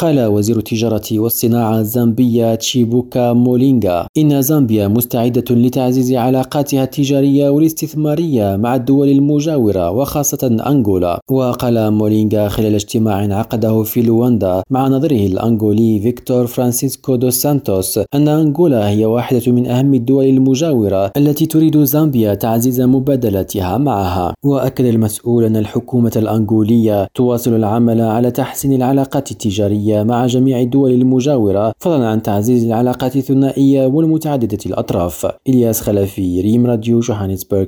قال وزير التجارة والصناعة الزامبية تشيبوكا مولينغا إن زامبيا مستعدة لتعزيز علاقاتها التجارية والاستثمارية مع الدول المجاورة وخاصة أنغولا. وقال مولينغا خلال اجتماع عقده في لواندا مع نظيره الأنغولي فيكتور فرانسيسكو دو سانتوس أن أنغولا هي واحدة من أهم الدول المجاورة التي تريد زامبيا تعزيز مبادلاتها معها. وأكد المسؤول أن الحكومة الأنغولية تواصل العمل على تحسين العلاقات التجارية مع جميع الدول المجاورة فضلا عن تعزيز العلاقات الثنائية والمتعددة الأطراف. إلياس خلفي ريم راديو جوهانسبرغ.